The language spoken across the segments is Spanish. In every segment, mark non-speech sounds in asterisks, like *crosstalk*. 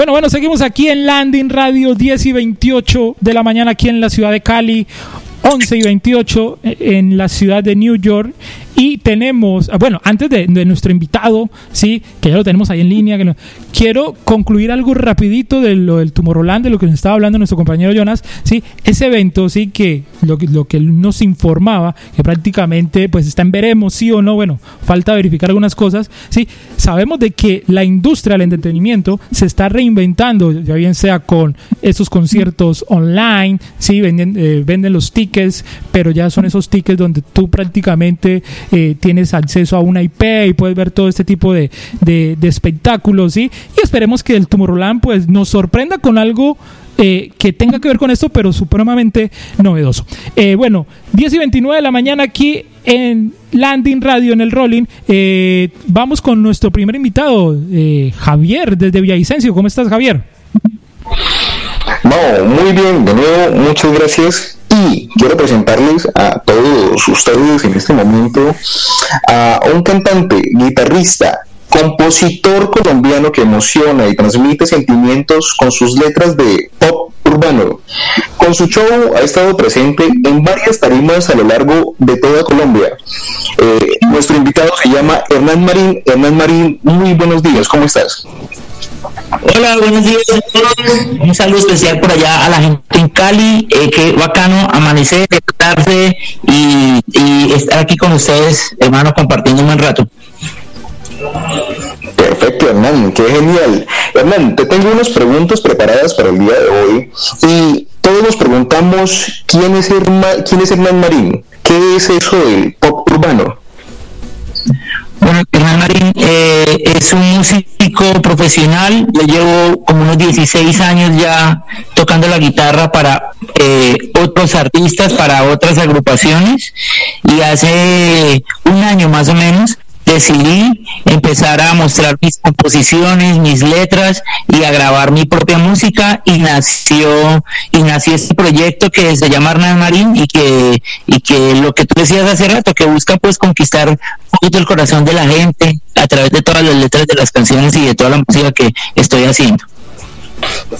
Bueno, bueno, seguimos aquí en Landing Radio 10 y 28 de la mañana aquí en la ciudad de Cali. 11 y 28 en la ciudad de New York y tenemos, ah, bueno, antes de, nuestro invitado, sí, que ya lo tenemos ahí en línea, que quiero concluir algo rapidito de lo del Tomorrowland, de lo que nos estaba hablando nuestro compañero Jonas, sí, ese evento, sí, que lo, lo que nos informaba, que prácticamente pues está en veremos, sí o no, bueno, falta verificar algunas cosas, sí, sabemos de que la industria del entretenimiento se está reinventando, ya bien sea con esos conciertos online, sí, venden, eh, venden los tickets, pero ya son esos tickets donde tú prácticamente eh, tienes acceso a una IP y puedes ver todo este tipo de, de, espectáculos, ¿sí? Y esperemos que el Tomorrowland pues nos sorprenda con algo eh, que tenga que ver con esto, pero supremamente novedoso. Eh, bueno, 10 y 29 de la mañana aquí en Landing Radio, en el Rolling. vamos con nuestro primer invitado, Javier, desde Villavicencio. ¿Cómo estás, Javier? No, muy bien, de nuevo, muchas gracias quiero presentarles a todos ustedes en este momento a un cantante, guitarrista, compositor colombiano que emociona y transmite sentimientos con sus letras de pop urbano. Con su show ha estado presente en varias tarimas a lo largo de toda Colombia. Eh, nuestro invitado se llama Hernán Marín. Hernán Marín, muy buenos días, ¿cómo estás? Hola, buenos días a todos. Un saludo especial por allá a la gente en Cali. Eh, qué bacano amanecer, despertarse y, y estar aquí con ustedes, hermano, compartiendo un buen rato. Perfecto, Hernán, qué genial. Hernán, te tengo unas preguntas preparadas para el día de hoy y todos nos preguntamos quién es, Hernán, quién es Hernán Marín, qué es eso del pop urbano. Bueno, Hernán Marín eh, es un músico profesional, yo llevo como unos 16 años ya tocando la guitarra para eh, otros artistas, para otras agrupaciones. Y hace un año más o menos decidí empezar a mostrar mis composiciones, mis letras y a grabar mi propia música. Y nació y nació este proyecto que se llama Hernán Marín y que y que lo que tú decías hace rato que busca pues conquistar poquito el corazón de la gente a través de todas las letras de las canciones y de toda la música que estoy haciendo.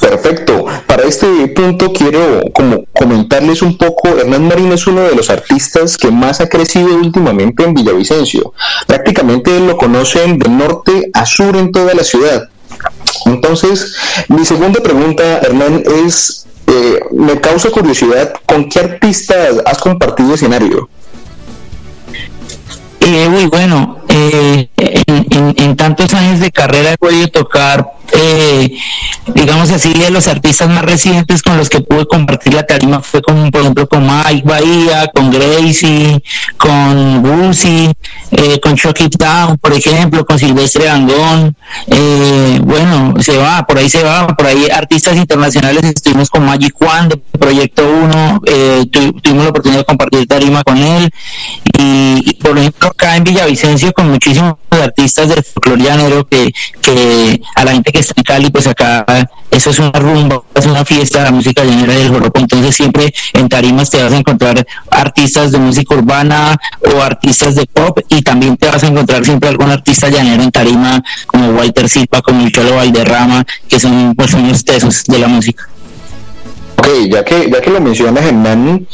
Perfecto. Para este punto quiero como comentarles un poco, Hernán Marín es uno de los artistas que más ha crecido últimamente en Villavicencio. Prácticamente lo conocen de norte a sur en toda la ciudad. Entonces, mi segunda pregunta, Hernán, es, eh, me causa curiosidad, ¿con qué artistas has compartido escenario? Eh, muy bueno, eh, en, tantos años de carrera he podido tocar, eh, digamos así, de los artistas más recientes con los que pude compartir la tarima fue con, por ejemplo, con Mike Bahía, con Gracie, con Lucy, eh, con Chucky Down, por ejemplo, con Silvestre Angón. Eh, bueno, se va, por ahí se va, por ahí artistas internacionales estuvimos con Magic Juan de Proyecto 1, tuvimos la oportunidad de compartir tarima con él y, por ejemplo acá en Villavicencio con muchísimos artistas del folclore llanero que, que a la gente que está en Cali pues acá eso es una rumba, es una fiesta, la música llanera del joropo, entonces siempre en tarimas te vas a encontrar artistas de música urbana o artistas de pop y también te vas a encontrar siempre algún artista llanero en tarima como Walter Silva, como el Cholo Valderrama, que son pues unos tesos de la música. Ok, ya que, ya que lo mencionas, Hernán,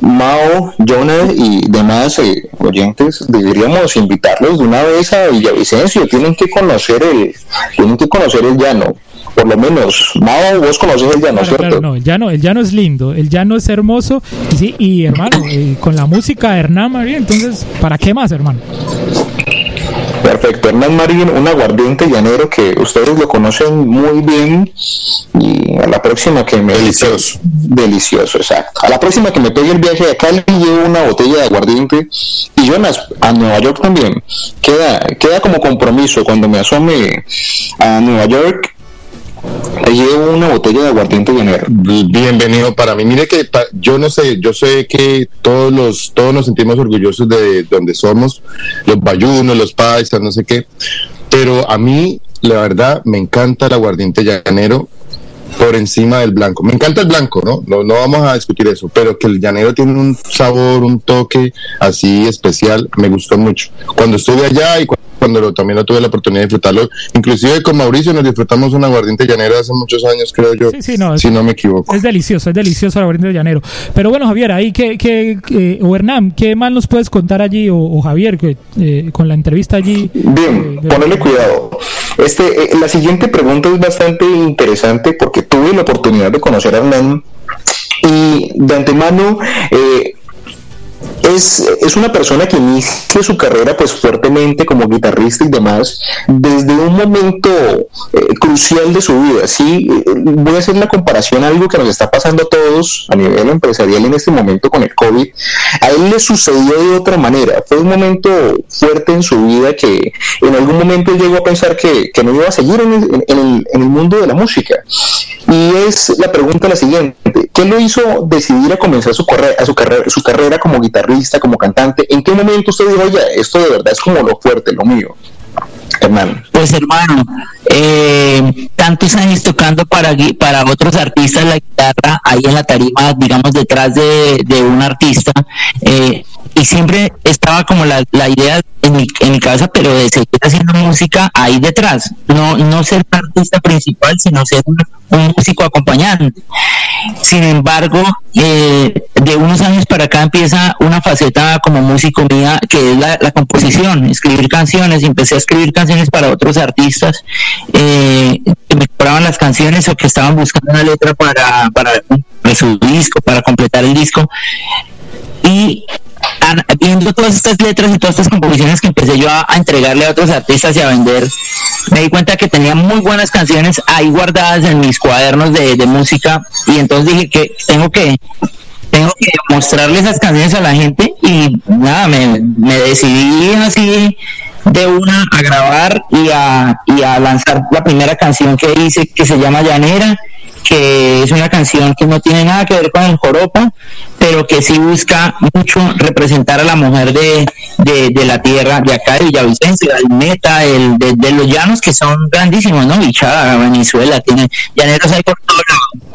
Mao, Jonas y demás eh, oyentes, deberíamos invitarlos de una vez a Villavicencio. Tienen que conocer el, tienen que conocer el llano. Por lo menos, Mao, vos conoces el llano, ¿cierto? no, el llano, el llano es lindo, el llano es hermoso. Y, sí, y hermano, eh, con la música de Hernán María, entonces, ¿para qué más, hermano? Perfecto, Hernán Marín, un aguardiente llanero que ustedes lo conocen muy bien y a la próxima que me... Delicioso. Delicioso, exacto. A la próxima que me pegue el viaje de Cali llevo una botella de aguardiente y Jonas, a Nueva York también. Queda, queda como compromiso cuando me asome a Nueva York llevo una botella de aguardiente llanero. Bienvenido para mí. Mire que yo no sé, yo sé que todos los todos nos sentimos orgullosos de donde somos, los bayunos, los paisas, no sé qué, pero a mí la verdad me encanta el aguardiente llanero por encima del blanco. Me encanta el blanco, ¿no? ¿no? No vamos a discutir eso, pero que el llanero tiene un sabor, un toque así especial, me gustó mucho. Cuando estuve allá y cuando lo, también lo tuve la oportunidad de disfrutarlo, inclusive con Mauricio nos disfrutamos un aguardiente llanero hace muchos años, creo yo, Sí, sí, no, es- si no me equivoco. Es delicioso, es delicioso el aguardiente llanero. Pero bueno, Javier, ahí que, que, o Hernán, ¿qué más nos puedes contar allí? O, o Javier, que, eh, con la entrevista allí. Bien, eh, ponerle cuidado. Este, eh, la siguiente pregunta es bastante interesante porque tuve la oportunidad de conocer a Hernán y de antemano eh, es, es una persona que inicia su carrera pues fuertemente como guitarrista y demás desde un momento eh, crucial de su vida. Sí, Eh, voy a hacer la comparación a algo que nos está pasando a todos a nivel empresarial en este momento con el COVID. A él le sucedió de otra manera. Fue un momento fuerte en su vida que en algún momento llegó a pensar que, que no iba a seguir en el- en el mundo de la música. Y es la pregunta la siguiente, ¿qué lo hizo decidir a comenzar su, carrera, su carrera como guitarrista, como cantante? ¿En qué momento usted dijo, oye, esto de verdad es como lo fuerte, lo mío? Hernán. Pues hermano, eh, tantos años tocando para, para otros artistas la guitarra ahí en la tarima, digamos, detrás de, de un artista, eh, y siempre estaba como la, la idea en mi, en mi cabeza, pero de seguir haciendo música ahí detrás, no, no ser un artista principal, sino ser un, un músico acompañante. Sin embargo, eh, de unos años para acá empieza una faceta como músico mía que es la, la composición, escribir canciones. Empecé a escribir canciones para otros artistas eh, que me compraban las canciones o que estaban buscando una letra para, para, su disco, para completar el disco. Y viendo todas estas letras y todas estas composiciones que empecé yo a, a entregarle a otros artistas y a vender, me di cuenta que tenía muy buenas canciones ahí guardadas en mis cuadernos de, de música y entonces dije que tengo que tengo que mostrarle esas canciones a la gente y nada, me, me decidí así de una a grabar y a, y a lanzar la primera canción que hice que se llama Llanera que es una canción que no tiene nada que ver con el joropo, pero que sí busca mucho representar a la mujer de, de, de la tierra de acá de Villavicencio, el Meta, el de, de los llanos que son grandísimos, ¿no? Bichada, Venezuela, tiene llaneros ahí por todos lados.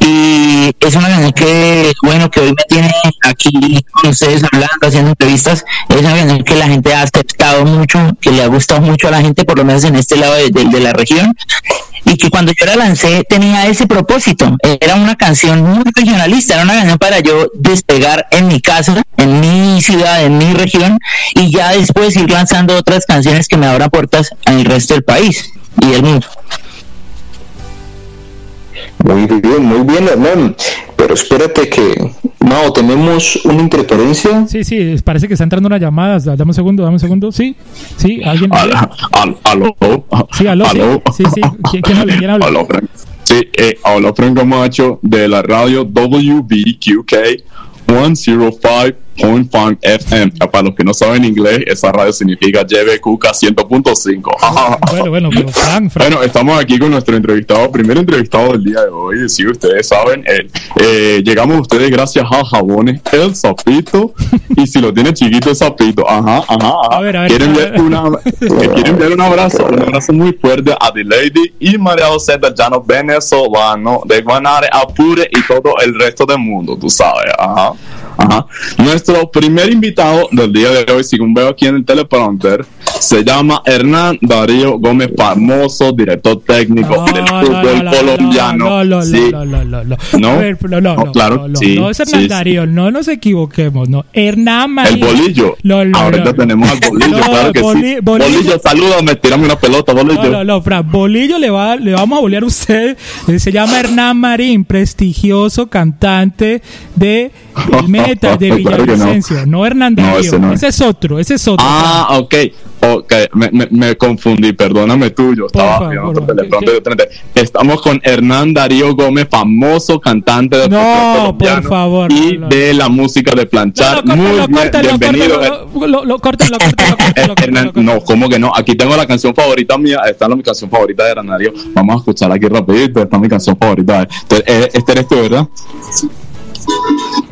Y es una canción que, bueno, que hoy me tiene aquí con ustedes hablando, haciendo entrevistas, es una canción que la gente ha aceptado mucho, que le ha gustado mucho a la gente, por lo menos en este lado de, de- de la región y que cuando yo la lancé tenía ese propósito. Era una canción muy regionalista, era una canción para yo despegar en mi casa, en mi ciudad, en mi región, y ya después ir lanzando otras canciones que me abran puertas al resto del país y del mundo. Muy bien, muy bien, Hernán. Pero espérate que, no, tenemos una interferencia. Sí, sí, parece que está entrando una llamada. Dame un segundo, dame un segundo. Sí, sí, alguien. Al- al- aló. Sí, aló, sí. Sí, sí. ¿Quién- habla? ¿Quién habla? Aló, Frank. Sí, eh, hola Frank Camacho de la radio WBQK 105.5 FM. Para los que no saben inglés, esa radio significa YBQK 100.5. Bueno, bueno, pero Frank, Frank. Bueno, estamos aquí con nuestro entrevistado, primer entrevistado del día de hoy. Si ustedes saben, eh, eh, llegamos a ustedes gracias a Jabones El Sapito. y si lo tiene chiquito, el Sapito. Ajá, ajá. A ver, a ver, Quieren ver. una, eh, quiero enviar un abrazo, un abrazo muy fuerte a The Lady y María José del llano venezolano de Guanare, Apure y todo el resto del mundo, tú sabes. Ajá. Ajá. Nuestro primer invitado del día de hoy, según veo aquí en el teleprompter, se llama Hernán Darío Gómez Famoso, director técnico No, del no, fútbol no, no, colombiano. No, no, Sí. no, no, no, no. ¿No? A ver, no, no, No, no, claro, no, no, sí, no es Hernán sí. Darío, no nos equivoquemos, no. Hernán El Marín. bolillo. No, no, Ahorita no. tenemos al bolillo, No, claro que boli- sí. bolillo- Bolillo, salúdame, tírame una pelota, bolillo. No, no, no, Fran, Bolillo le, va, le vamos a bolear a usted. Se llama Hernán Marín, prestigioso cantante de el *laughs* De Claro que no. Villavicencio. no. Darío. ese es. otro, ese es otro. Ah, ok. Ok, me, me, me confundí, perdóname tú, yo Por estaba favor. Estamos con Hernán Darío Gómez, famoso cantante de No, por favor, y de la música de planchar. Muy bien, bienvenido. lo- lo- *laughs* córtalo, no. ¿cómo que no? Aquí tengo la canción favorita mía, esta es la- mi canción favorita de Hernán Darío. Vamos a escucharla aquí rapidito, esta es mi canción favorita. Entonces, eh, este eres tú, ¿verdad?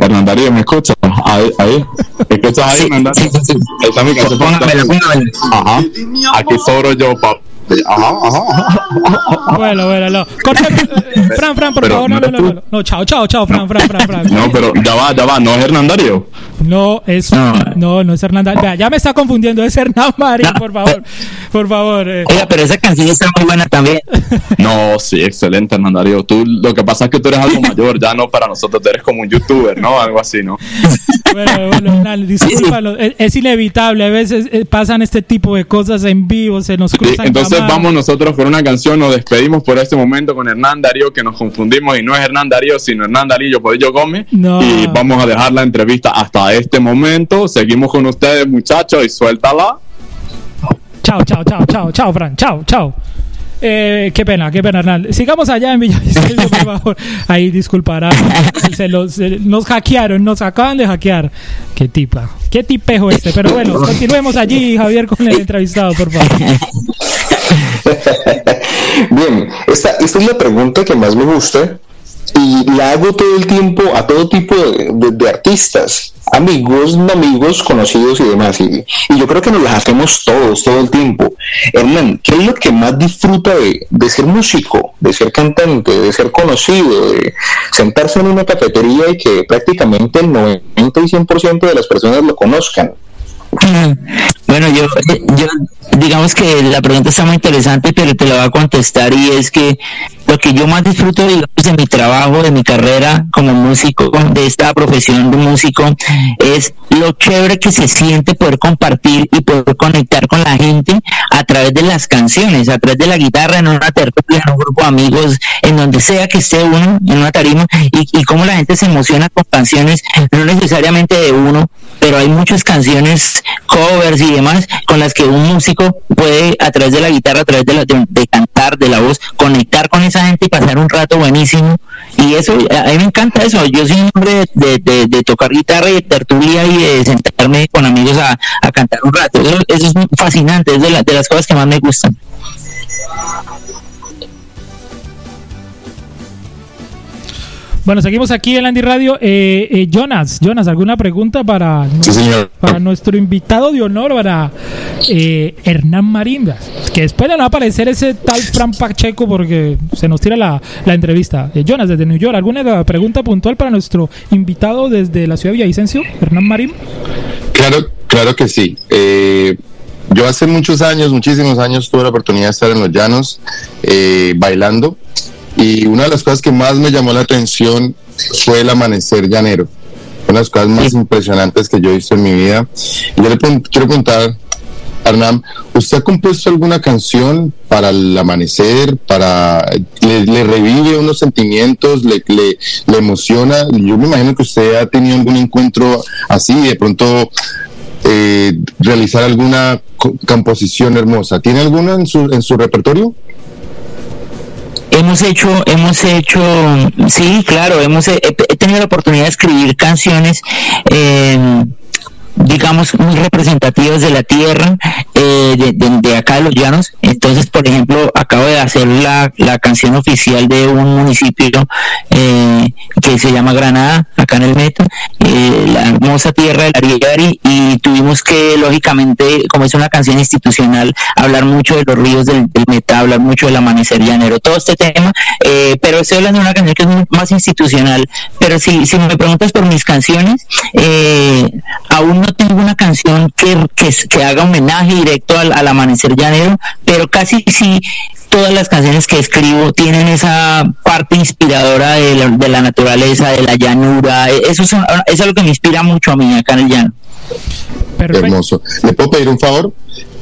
Hernán Darío, ¿me escuchas? Ahí, ahí. ¿Escuchas ahí, Sí, Hernán Darío? sí, sí, sí. Es mi canción Póngamela, póngamela. Ajá. Aquí sobro yo, pa- Ajá, ajá. Bueno, bueno, no. Corte, eh, Fran, Fran, por Pero favor, no, no no, no, no, no, chao, chao, chao, Fran, Fran, Fran, Fran. No, pero ya va, ya va, no es Hernán Darío. No, es, No. no, no es Hernán. Darío. Vea, ya me está confundiendo, es Hernán Marín, *laughs* por favor, por favor. eh. Oiga, pero esa canción está muy buena también. *laughs* No, sí, excelente, Hernán Darío. Tú, lo que pasa es que tú eres algo mayor, ya no para nosotros, tú eres como un youtuber, ¿no? Algo así, ¿no? *laughs* Bueno, bueno, Hernán, discúlpalo, es, es inevitable, a veces eh, pasan este tipo de cosas en vivo, se nos Sí, cruzan entonces vamos nosotros con una canción, nos despedimos por este momento con Hernán Darío, que nos confundimos y no es Hernán Darío, sino Hernán Darío Podillo Gómez. No. Y vamos a dejar la entrevista hasta este momento. Seguimos con ustedes, muchachos, y suéltala. Chao, chao, chao, chao, chao, Fran, chao, chao. Eh, qué pena, qué pena, Hernán. Sigamos allá en Villavicencio, por *laughs* favor. Ahí disculpará. Se los, se- nos hackearon, nos acaban de hackear. Qué tipa, qué tipejo este. Pero bueno, continuemos allí, Javier, con el entrevistado, por favor. Bien, esta, esta es la pregunta que más me gusta y la hago todo el tiempo a todo tipo de, de- de artistas, amigos, amigos, conocidos y demás. Y, y yo creo que nos las hacemos todos, todo el tiempo. Hernán, ¿qué es lo que más disfruta de, de ser músico, de ser cantante, de ser conocido, de sentarse en una cafetería y que prácticamente el 90 y 100% de las personas lo conozcan? *laughs* Bueno, yo, yo digamos que la pregunta está muy interesante, pero te la voy a contestar y es que lo que yo más disfruto digamos, de mi trabajo, de mi carrera como músico, de esta profesión de músico, es lo chévere que se siente poder compartir y poder conectar con la gente a través de las canciones, a través de la guitarra, en una tertulia, en un grupo de amigos, en donde sea que esté uno, en una tarima, y, y cómo la gente se emociona con canciones, no necesariamente de uno, pero hay muchas canciones, covers y demás, con las que un músico puede, a través de la guitarra, a través de, la, cantar, de la voz, conectar con esa gente y pasar un rato buenísimo. Y eso, a mí me encanta eso. Yo soy un hombre de, tocar guitarra y de tertulia y de sentarme con amigos a, cantar un rato. Eso, es fascinante, es de las cosas que más me gustan. Bueno, seguimos aquí en Andy Radio. Eh, eh, Jonas, Jonas, ¿alguna pregunta para, Sí, señor. para nuestro invitado de honor, para eh, Hernán Marindas? Que después le va a aparecer ese tal Fran Pacheco porque se nos tira la, la entrevista. Eh, Jonas, desde New York, ¿alguna pregunta puntual para nuestro invitado desde la ciudad de Villavicencio, Hernán Marín? Claro, claro que sí. Eh, yo hace muchos años, muchísimos años, tuve la oportunidad de estar en los llanos eh, bailando y una de las cosas que más me llamó la atención fue el amanecer llanero. Una de las cosas más impresionantes que yo he visto en mi vida. Y yo le quiero preguntar, Hernán, ¿usted ha compuesto alguna canción para el amanecer, para le, le revive unos sentimientos, le, le, le emociona? Yo me imagino que usted ha tenido algún encuentro así, de pronto eh, realizar alguna co- composición hermosa. ¿Tiene alguna en su, en su repertorio? Hemos hecho, hemos hecho, sí, claro, hemos he, tenido la oportunidad de escribir canciones, eh, digamos, muy representativas de la tierra, eh, de, acá de los llanos. Entonces, por ejemplo, acabo de hacer la, la canción oficial de un municipio eh, que se llama Granada, acá en el Meta, eh, la hermosa tierra del Ariari, y tuvimos que, lógicamente, como es una canción institucional, hablar mucho de los ríos del, del Meta, hablar mucho del amanecer llanero, todo este tema, eh, pero estoy hablando de una canción que es más institucional. Pero si, si me preguntas por mis canciones, eh, aún no tengo una canción que, que, que haga homenaje directo al, al amanecer llanero, pero casi sí todas las canciones que escribo tienen esa parte inspiradora de la, de la naturaleza, de la llanura. Eso es, eso es lo que me inspira mucho a mí acá en el llano. Perfecto. Hermoso. ¿Le puedo pedir un favor?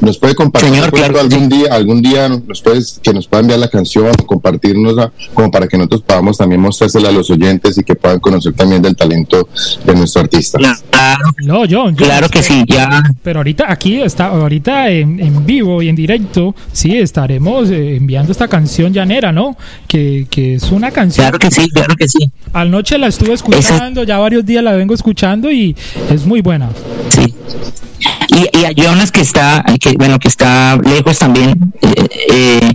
¿Nos puede compartir Señor, claro algún día, algún día nos puedes, que nos pueda enviar la canción o compartirnos como para que nosotros podamos también mostrársela a los oyentes y que puedan conocer también del talento de nuestro artista? Claro, No, John, John, claro que sí, ya. Pero ahorita aquí está, ahorita en, en vivo y en directo, sí estaremos eh, enviando esta canción llanera, ¿no? Que, que es una canción. Claro que sí, claro que sí. Anoche la estuve escuchando, ya varios días la vengo escuchando y es muy buena. Sí. Y, a Jonas que está, que bueno, que está lejos también. Eh, eh,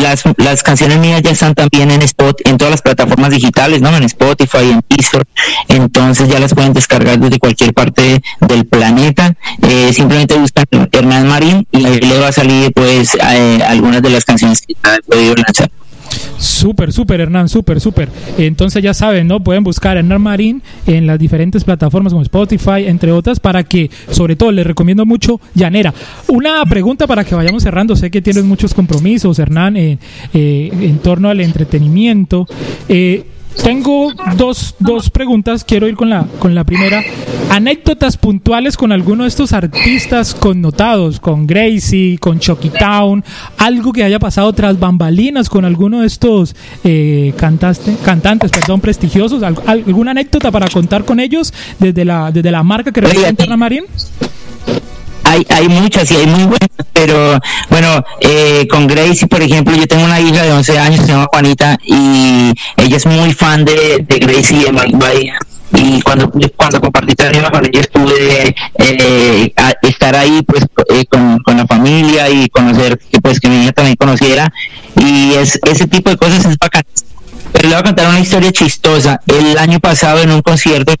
las, las canciones mías ya están también en Spot, en todas las plataformas digitales, ¿no? En Spotify, en Deezer, entonces ya las pueden descargar desde cualquier parte del planeta. Eh, simplemente buscan Hernán Marín y ahí le va a salir pues algunas de las canciones que ha podido lanzar. Súper, súper, Hernán, súper, súper. Entonces ya saben, ¿no? Pueden buscar a Hernán Marín en las diferentes plataformas como Spotify, entre otras, para que, sobre todo, les recomiendo mucho Llanera. Una pregunta para que vayamos cerrando. Sé que tienes muchos compromisos, Hernán, eh, en torno al entretenimiento. Eh, tengo dos, dos preguntas, quiero ir con la, con la primera. Anécdotas puntuales con alguno de estos artistas connotados, con Gracie, con Chucky Town, algo que haya pasado tras bambalinas con alguno de estos eh, cantaste, cantantes perdón, prestigiosos, alguna anécdota para contar con ellos desde la, desde la marca que representa Marín hay, hay muchas y hay muy buenas, pero bueno, eh, con Gracie, por ejemplo, yo tengo una hija de 11 años, se llama Juanita, y ella es muy fan de, Gracie y de Mike Bahía. Y cuando cuando compartí también con ella pude eh, estar ahí pues eh, con, con, la familia y conocer que pues que mi hija también conociera. Y es ese tipo de cosas es bacán. Pero le voy a contar una historia chistosa. El año pasado en un concierto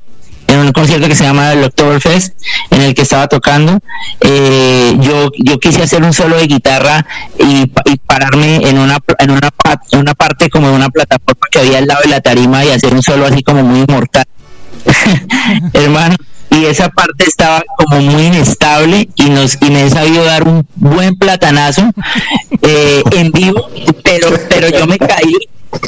en un concierto que se llama el Oktoberfest, en el que estaba tocando. Eh, yo, yo quise hacer un solo de guitarra y, pararme en una, en, una, en una parte como de una plataforma que había al lado de la tarima y hacer un solo así como muy mortal. *laughs* Hermano, y esa parte estaba como muy inestable y nos y me he sabido dar un buen platanazo *laughs* eh, en vivo pero pero yo me caí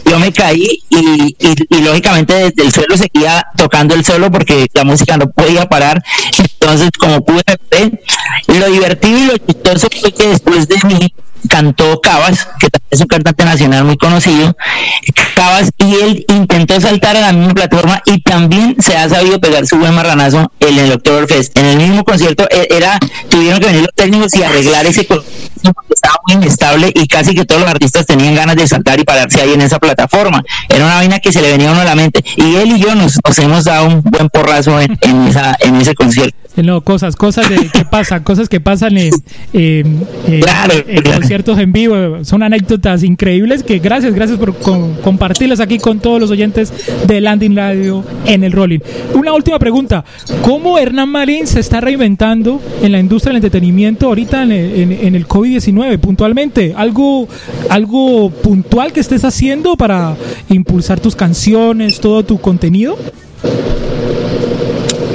yo me caí y, y, lógicamente desde el suelo seguía tocando el solo porque la música no podía parar. Entonces, como pude ver, lo divertido y lo chistoso fue que después de mí cantó Cabas, que es un cantante nacional muy conocido, Cabas, y él intentó saltar a la misma plataforma y también se ha sabido pegar su buen marranazo en el Oktoberfest. En el mismo concierto e, era, tuvieron que venir los técnicos y arreglar ese porque estaba muy inestable y casi que todos los artistas tenían ganas de saltar y pararse ahí en esa plataforma. Era una vaina que se le venía a uno a la mente. Y él y yo nos, hemos dado un buen porrazo en, esa, en ese concierto. No, cosas, cosas de que pasan, cosas que pasan en, en, conciertos en vivo. Son anécdotas increíbles que gracias, gracias por compartirlas aquí con todos los oyentes de Landing Radio en el Rolling. Una última pregunta. ¿Cómo Hernán Marín se está reinventando en la industria del entretenimiento ahorita en el, en el COVID-19 puntualmente? ¿Algo, ¿Algo puntual que estés haciendo para impulsar tus canciones, todo tu contenido?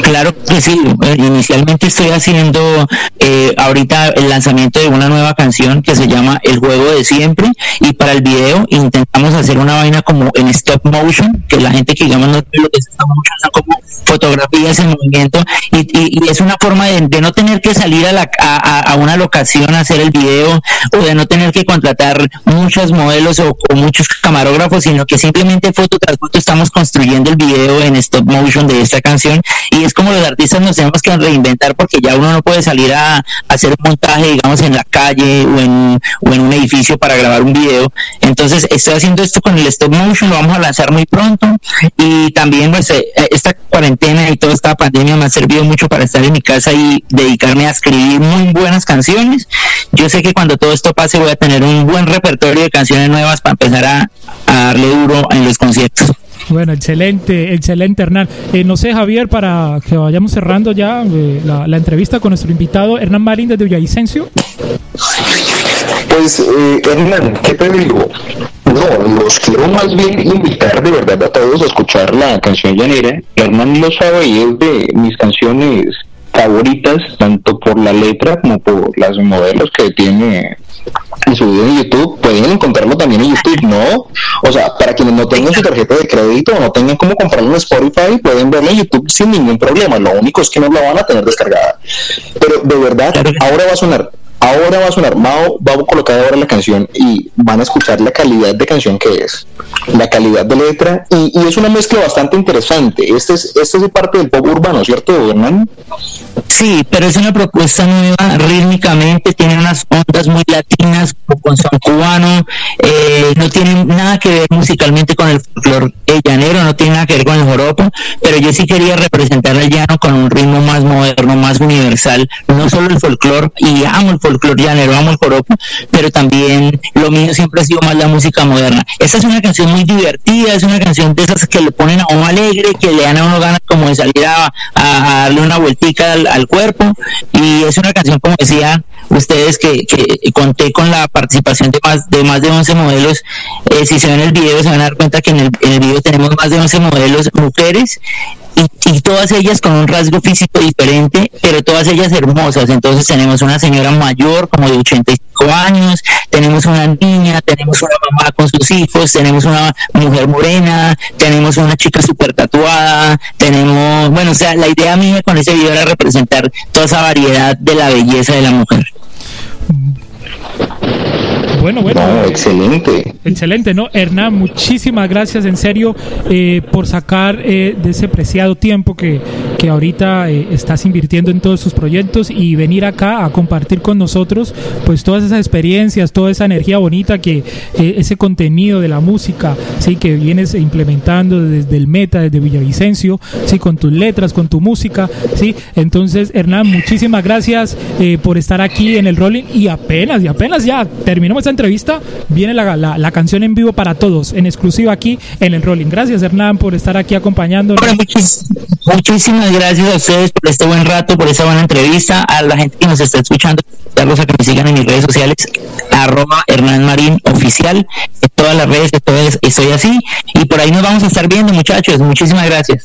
Claro que sí. Eh, inicialmente estoy haciendo eh, ahorita el lanzamiento de una nueva canción que se llama El juego de siempre. Y para el video intentamos hacer una vaina como en stop motion, que la gente que digamos no lo que es stop como fotografías en movimiento. Y, es una forma de, no tener que salir a, una locación a hacer el video o de no tener que contratar muchos modelos o, o muchos camarógrafos, sino que simplemente foto tras foto estamos construyendo el video en stop motion de esta canción. Y es como los artistas nos tenemos que reinventar porque ya uno no puede salir a, hacer un montaje, digamos, en la calle o en, o en un edificio para grabar un video. Entonces, estoy haciendo esto con el stop motion, lo vamos a lanzar muy pronto. Y también, pues, eh, esta cuarentena y toda esta pandemia me ha servido mucho para estar en mi casa y dedicarme a escribir muy buenas canciones. Yo sé que cuando todo esto pase voy a tener un buen repertorio de canciones nuevas para empezar a darle duro en los conciertos. Bueno, excelente, excelente Hernán. Eh, no sé, Javier, para que vayamos cerrando ya eh, la, entrevista con nuestro invitado Hernán Marín desde Villavicencio. Pues, eh, Hernán, ¿qué te digo? No, los quiero más bien invitar de verdad a todos a escuchar la canción llanera. Hernán lo sabe y es de mis canciones favoritas, tanto por la letra como por las modelos que tiene en su video en YouTube, pueden encontrarlo también en YouTube, ¿no? O sea, para quienes no tengan su tarjeta de crédito o no tengan cómo comprarlo en Spotify, pueden verlo en YouTube sin ningún problema. Lo único es que no la van a tener descargada. Pero de verdad, ahora va a sonar ahora va a sonar, Mao va a colocar ahora la canción y van a escuchar la calidad de canción que es, la calidad de letra, y, y es una mezcla bastante interesante. Este es, este es parte del pop urbano, ¿cierto, Hernán? Sí, pero es una propuesta nueva rítmicamente, tiene unas ondas muy latinas con son cubano, eh, no tiene nada que ver musicalmente con el folclore llanero, no tiene nada que ver con el joropo, pero yo sí quería representar al llano con un ritmo más moderno, más universal, no solo el folclore, y amo el folclore amo el joropo, pero también lo mío siempre ha sido más la música moderna. Esta es una canción muy divertida, es una canción de esas que le ponen a uno alegre, que le dan a uno ganas como de salir a, darle una vueltica al, cuerpo. Y es una canción como decían ustedes que, que conté con la participación de más de más de 11 modelos. Eh, si se ven el video se van a dar cuenta que en el, en el video tenemos más de 11 modelos mujeres y, y, todas ellas con un rasgo físico diferente, pero todas ellas hermosas. Entonces tenemos una señora mayor como de 85 años, tenemos una niña, tenemos una mamá con sus hijos, tenemos una mujer morena, tenemos una chica súper tatuada, tenemos, bueno, o sea, la idea mía con ese video era representar toda esa variedad de la belleza de la mujer. Bueno, bueno. No, excelente. Excelente, ¿no? Hernán, muchísimas gracias en serio eh, por sacar eh, de ese preciado tiempo que, que ahorita eh, estás invirtiendo en todos tus proyectos y venir acá a compartir con nosotros pues todas esas experiencias, toda esa energía bonita que ese contenido de la música, sí, que vienes implementando desde el Meta, desde Villavicencio, sí, con tus letras, con tu música, sí. Entonces, Hernán, muchísimas gracias por estar aquí en el Rolling y apenas, y apenas ya terminamos entrevista, viene la, la, canción en vivo para todos, en exclusiva aquí en el Rolling. Gracias, Hernán, por estar aquí acompañándonos. Bueno, muchísimas gracias a ustedes por este buen rato, por esta buena entrevista, a la gente que nos está escuchando, darlos a que me sigan en mis redes sociales, arroba Hernán Marín Oficial, en todas las redes, estoy así, y por ahí nos vamos a estar viendo, muchachos. Muchísimas gracias.